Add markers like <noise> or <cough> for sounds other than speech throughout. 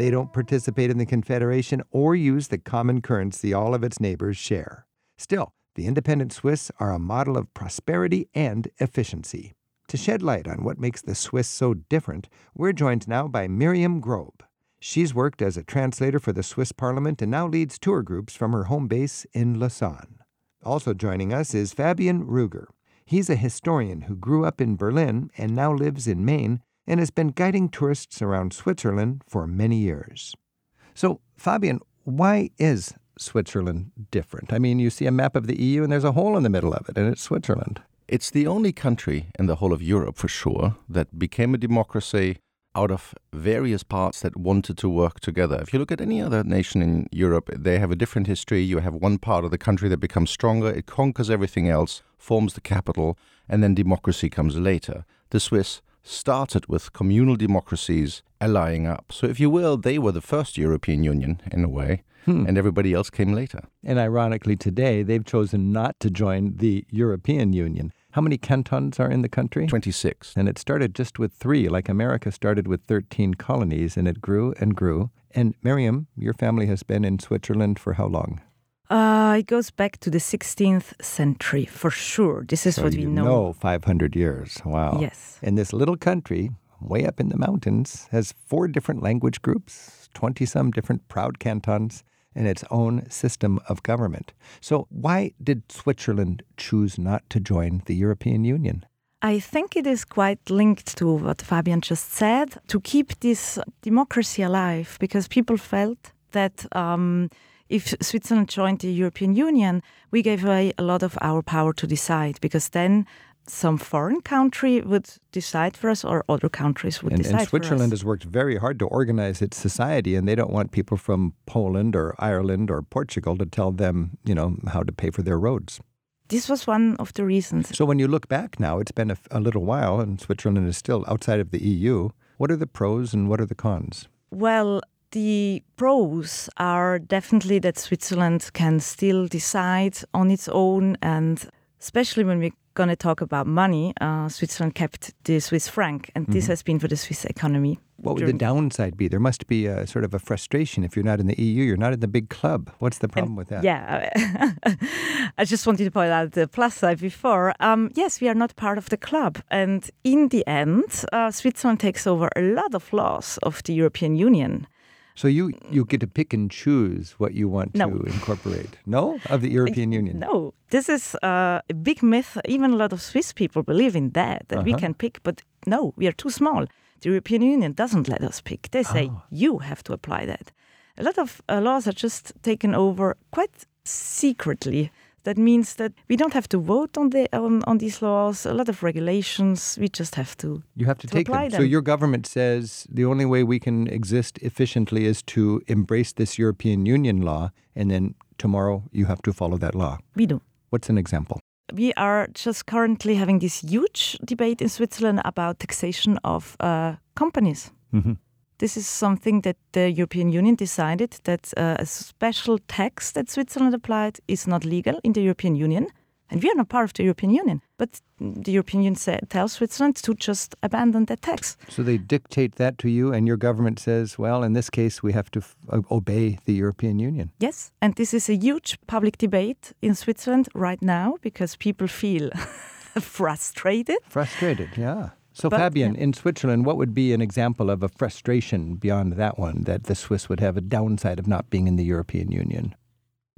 They don't participate in the Confederation or use the common currency all of its neighbors share. Still, the independent Swiss are a model of prosperity and efficiency. To shed light on what makes the Swiss so different, we're joined now by Miriam Grob. She's worked as a translator for the Swiss Parliament and now leads tour groups from her home base in Lausanne. Also joining us is Fabian Rueger. He's a historian who grew up in Berlin and now lives in Maine and has been guiding tourists around Switzerland for many years. So, Fabian, why is Switzerland different? I mean, you see a map of the EU and there's a hole in the middle of it, and it's Switzerland. It's the only country in the whole of Europe, for sure, that became a democracy out of various parts that wanted to work together. If you look at any other nation in Europe, they have a different history. You have one part of the country that becomes stronger, it conquers everything else, forms the capital, and then democracy comes later. The Swiss started with communal democracies allying up. So, if you will, they were the first European Union in a way. Hmm. And everybody else came later. And ironically, today they've chosen not to join the European Union. How many cantons are in the country? 26. And it started just with three, like America started with 13 colonies, and it grew and grew. And Miriam, your family has been in Switzerland for how long? Uh, it goes back to the 16th century for sure. This is so what we know. know. 500 years. Wow. Yes. And this little country, way up in the mountains, has four different language groups, 20 some different proud cantons, and its own system of government. So, why did Switzerland choose not to join the European Union? I think it is quite linked to what Fabian just said to keep this democracy alive because people felt that um, if Switzerland joined the European Union, we gave away a lot of our power to decide because then some foreign country would decide for us or other countries would and, decide and Switzerland has worked very hard to organize its society and they don't want people from Poland or Ireland or Portugal to tell them, you know, how to pay for their roads. This was one of the reasons. So when you look back now, it's been a, a little while and Switzerland is still outside of the EU. What are the pros and what are the cons? Well, the pros are definitely that Switzerland can still decide on its own and especially when we going to talk about money, uh, Switzerland kept the Swiss franc, and mm-hmm. this has been for the Swiss economy. What would the downside be? There must be a sort of a frustration if you're not in the EU, you're not in the big club. What's the problem and, with that? Yeah, <laughs> I just wanted to point out the plus side before. Um, yes, we are not part of the club, and in the end, uh, Switzerland takes over a lot of laws of the European Union. So you you get to pick and choose what you want no. to incorporate. No, of the European Union. No, this is uh, a big myth. Even a lot of Swiss people believe in that that uh-huh. we can pick, but no, we are too small. The European Union doesn't let us pick. They say oh. you have to apply that. A lot of uh, laws are just taken over quite secretly that means that we don't have to vote on the on, on these laws. A lot of regulations, we just have to. You have to, to take them. them. So your government says the only way we can exist efficiently is to embrace this European Union law, and then tomorrow you have to follow that law. We do. What's an example? We are just currently having this huge debate in Switzerland about taxation of uh, companies. Mm-hmm. This is something that the European Union decided that uh, a special tax that Switzerland applied is not legal in the European Union. And we are not part of the European Union. But the European Union say, tells Switzerland to just abandon that tax. So they dictate that to you, and your government says, well, in this case, we have to f- uh, obey the European Union. Yes. And this is a huge public debate in Switzerland right now because people feel <laughs> frustrated. Frustrated, yeah. So, but, Fabian, yeah. in Switzerland, what would be an example of a frustration beyond that one that the Swiss would have a downside of not being in the European Union?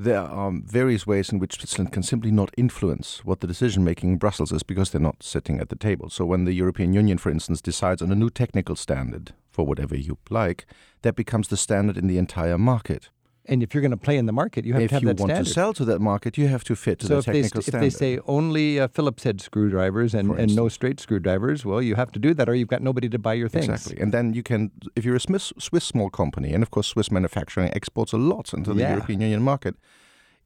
There are various ways in which Switzerland can simply not influence what the decision making in Brussels is because they're not sitting at the table. So, when the European Union, for instance, decides on a new technical standard for whatever you like, that becomes the standard in the entire market. And if you're going to play in the market, you have if to have that standard. If you want to sell to that market, you have to fit to so the technical they, standard. if they say only uh, Phillips head screwdrivers and, and no straight screwdrivers, well, you have to do that, or you've got nobody to buy your things. Exactly, and then you can, if you're a Swiss, Swiss small company, and of course Swiss manufacturing exports a lot into the yeah. European Union market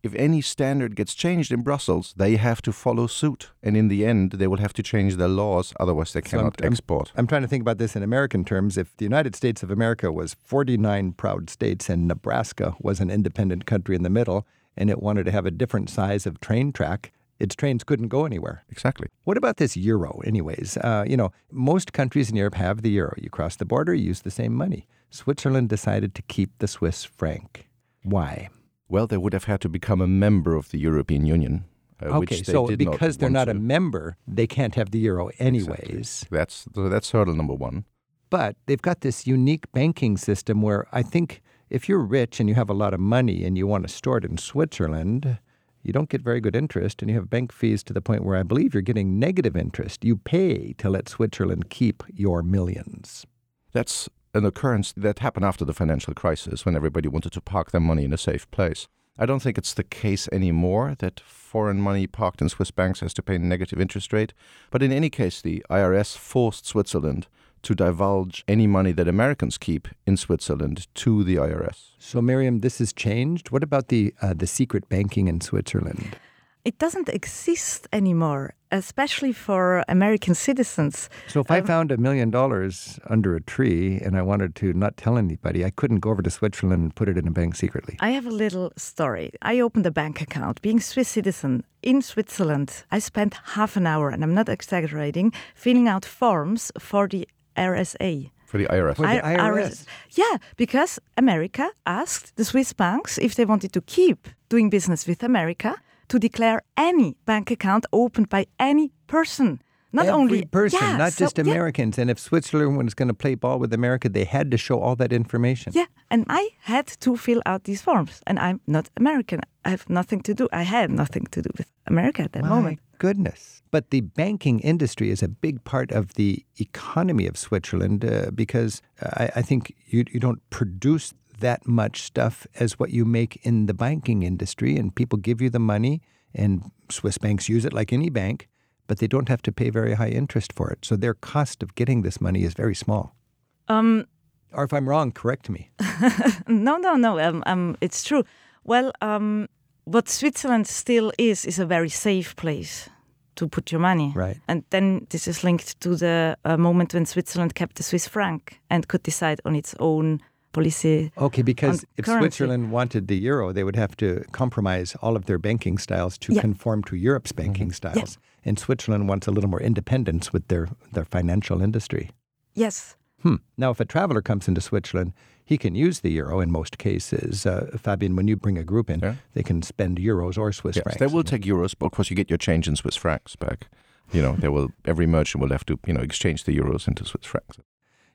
if any standard gets changed in Brussels, they have to follow suit. And in the end, they will have to change their laws, otherwise, they cannot I'm, export. I'm, I'm, trying to think about this in American terms. If the United States of America was 49 proud states and Nebraska was an independent country in the middle, and it wanted to have a different size of train track, its trains couldn't go anywhere. Exactly. What about this euro, anyways? Uh, you know, most countries in Europe have the euro. You cross the border, you use the same money. Switzerland decided to keep the Swiss franc. Why? Well, they would have had to become a member of the European Union. Uh, okay, so because they're not to. a member, they can't have the euro anyways. Exactly. That's that's hurdle number one. But they've got this unique banking system where I think if you're rich and you have a lot of money and you want to store it in Switzerland, you don't get very good interest and you have bank fees to the point where I believe you're getting negative interest. You pay to let Switzerland keep your millions. That's an occurrence that happened after the financial crisis when everybody wanted to park their money in a safe place. I don't think it's the case anymore that foreign money parked in Swiss banks has to pay a negative interest rate. But in any case, the IRS forced Switzerland to divulge any money that Americans keep in Switzerland to the IRS. So, Miriam, this has changed. What about the uh, the secret banking in Switzerland? It doesn't exist anymore, especially for American citizens. So, if I found a million dollars under a tree and I wanted to not tell anybody, I couldn't go over to Switzerland and put it in a bank secretly. I have a little story. I opened a bank account. Being Swiss citizen in Switzerland, I spent half an hour, and I'm not exaggerating, filling out forms for the RSA. For the IRS. For the IRS. Yeah, because America asked the Swiss banks if they wanted to keep doing business with America to declare any bank account opened by any person. Not Every only person, yeah, not so, just Americans. Yeah. And if Switzerland was going to play ball with America, they had to show all that information. Yeah, and I had to fill out these forms, and I'm not American. I have nothing to do. I had nothing to do with America at that My moment. Goodness. But the banking industry is a big part of the economy of Switzerland uh, because I, I think you, you don't produce that much stuff as what you make in the banking industry, and people give you the money, and Swiss banks use it like any bank, but they don't have to pay very high interest for it. So their cost of getting this money is very small. Um, or if I'm wrong, correct me. <laughs> no, no, no. Um, um, it's true. Well, um, what Switzerland still is is a very safe place to put your money. Right. And then this is linked to the uh, moment when Switzerland kept the Swiss franc and could decide on its own policy. Okay, because if currency. Switzerland wanted the euro, they would have to compromise all of their banking styles to yeah. conform to Europe's banking mm-hmm. styles. Yeah. And Switzerland wants a little more independence with their, their financial industry. Yes. Hmm. Now, if a traveler comes into Switzerland, he can use the euro in most cases. Uh, Fabian, when you bring a group in, yeah. they can spend euros or Swiss yes, francs. They will take euros, but of course you get your change in Swiss francs back. You know, they will. Every merchant will have to, you know, exchange the euros into Swiss francs.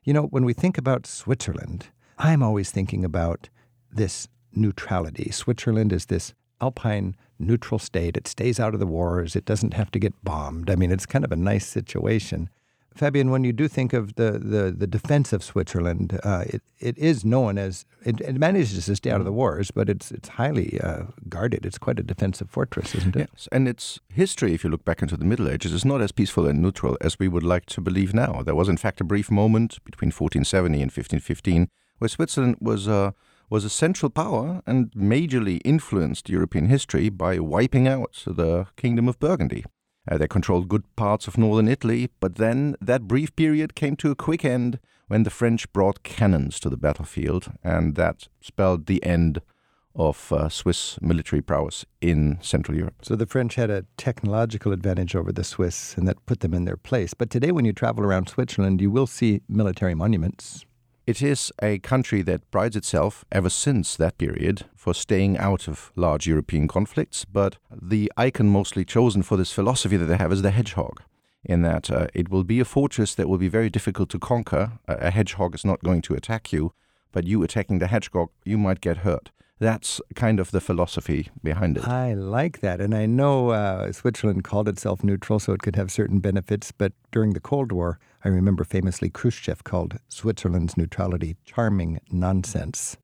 You know, when we think about Switzerland, I'm always thinking about this neutrality. Switzerland is this alpine neutral state. It stays out of the wars. It doesn't have to get bombed. I mean, it's kind of a nice situation. Fabian, when you do think of the, the, the defense of Switzerland, uh, it, it is known as it, it, manages to stay out of the wars, but it's it's highly uh, guarded. It's quite a defensive fortress, isn't it? Yes, and its history, if you look back into the Middle Ages, is not as peaceful and neutral as we would like to believe now. There was, in fact, a brief moment between 1470 and 1515 where Switzerland was uh, was a central power and majorly influenced European history by wiping out the Kingdom of Burgundy. Uh, they controlled good parts of northern Italy, but then that brief period came to a quick end when the French brought cannons to the battlefield, and that spelled the end of uh, Swiss military prowess in Central Europe. So the French had a technological advantage over the Swiss, and that put them in their place. But today, when you travel around Switzerland, you will see military monuments. It is a country that prides itself, ever since that period, for staying out of large European conflicts, but the icon mostly chosen for this philosophy that they have is the hedgehog, in that uh, it will be a fortress that will be very difficult to conquer. A hedgehog is not going to attack you, but you attacking the hedgehog, you might get hurt. That's kind of the philosophy behind it. I like that. And I know uh, Switzerland called itself neutral, so it could have certain benefits. But during the Cold War, I remember famously Khrushchev called Switzerland's neutrality charming nonsense.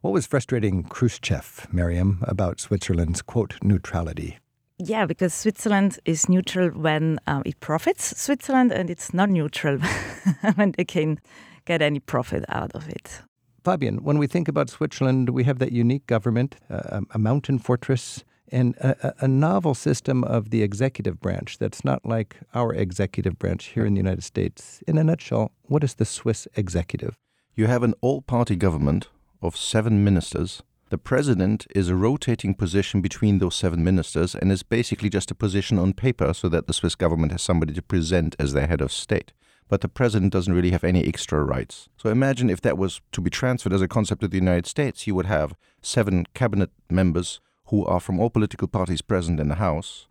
What was frustrating Khrushchev, Miriam, about Switzerland's, quote, neutrality? Yeah, because Switzerland is neutral when um, it profits Switzerland, and it's not neutral <laughs> when they can get any profit out of it. Fabian, when we think about Switzerland, we have that unique government, a mountain fortress, and a, a, novel system of the executive branch that's not like our executive branch here in the United States. In a nutshell, what is the Swiss executive? You have an all party government of seven ministers The president is a rotating position between those seven ministers and is basically just a position on paper so that the Swiss government has somebody to present as their head of state. But the president doesn't really have any extra rights. So imagine if that was to be transferred as a concept to the United States, you would have seven cabinet members who are from all political parties present in the House,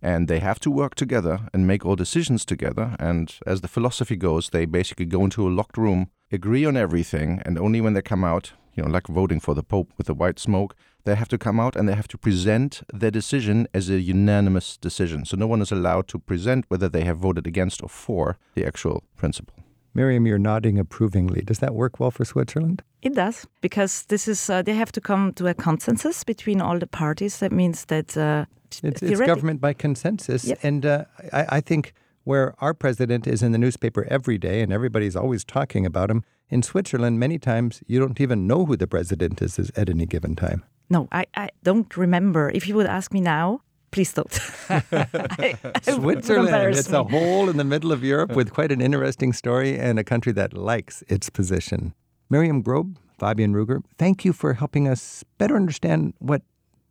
and they have to work together and make all decisions together. And as the philosophy goes, they basically go into a locked room, agree on everything, and only when they come out, you know, like voting for the Pope with the white smoke, they have to come out and they have to present their decision as a unanimous decision. So no one is allowed to present whether they have voted against or for the actual principle. Miriam, you're nodding approvingly. Does that work well for Switzerland? It does, because this is uh, they have to come to a consensus between all the parties. That means that uh, it's, it's, government by consensus, yep. and uh, I, I think where our president is in the newspaper every day and everybody's always talking about him, in Switzerland, many times you don't even know who the president is at any given time. No, I, I don't remember. If you would ask me now, please don't. <laughs> I, Switzerland, it's me. a hole in the middle of Europe with quite an interesting story and a country that likes its position. Miriam Grob, Fabian Rueger, thank you for helping us better understand what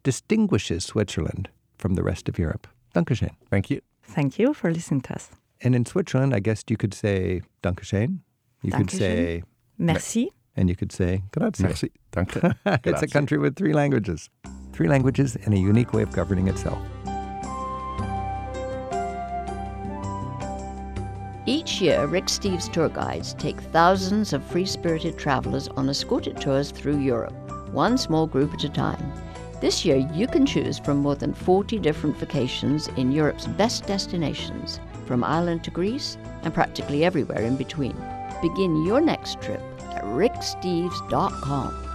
distinguishes Switzerland from the rest of Europe. Dankeschön. Thank you. Thank you for listening to us. And in Switzerland, I guess you could say Dankeschön. You could say Merci. And you could say grazie. Merci. Danke. <laughs> it's a country with three languages. Three languages and a unique way of governing itself. Each year, Rick Steves tour guides take thousands of free spirited travelers on escorted tours through Europe, one small group at a time. This year, you can choose from more than 40 different vacations in Europe's best destinations, from Ireland to Greece and practically everywhere in between. Begin your next trip at ricksteves.com.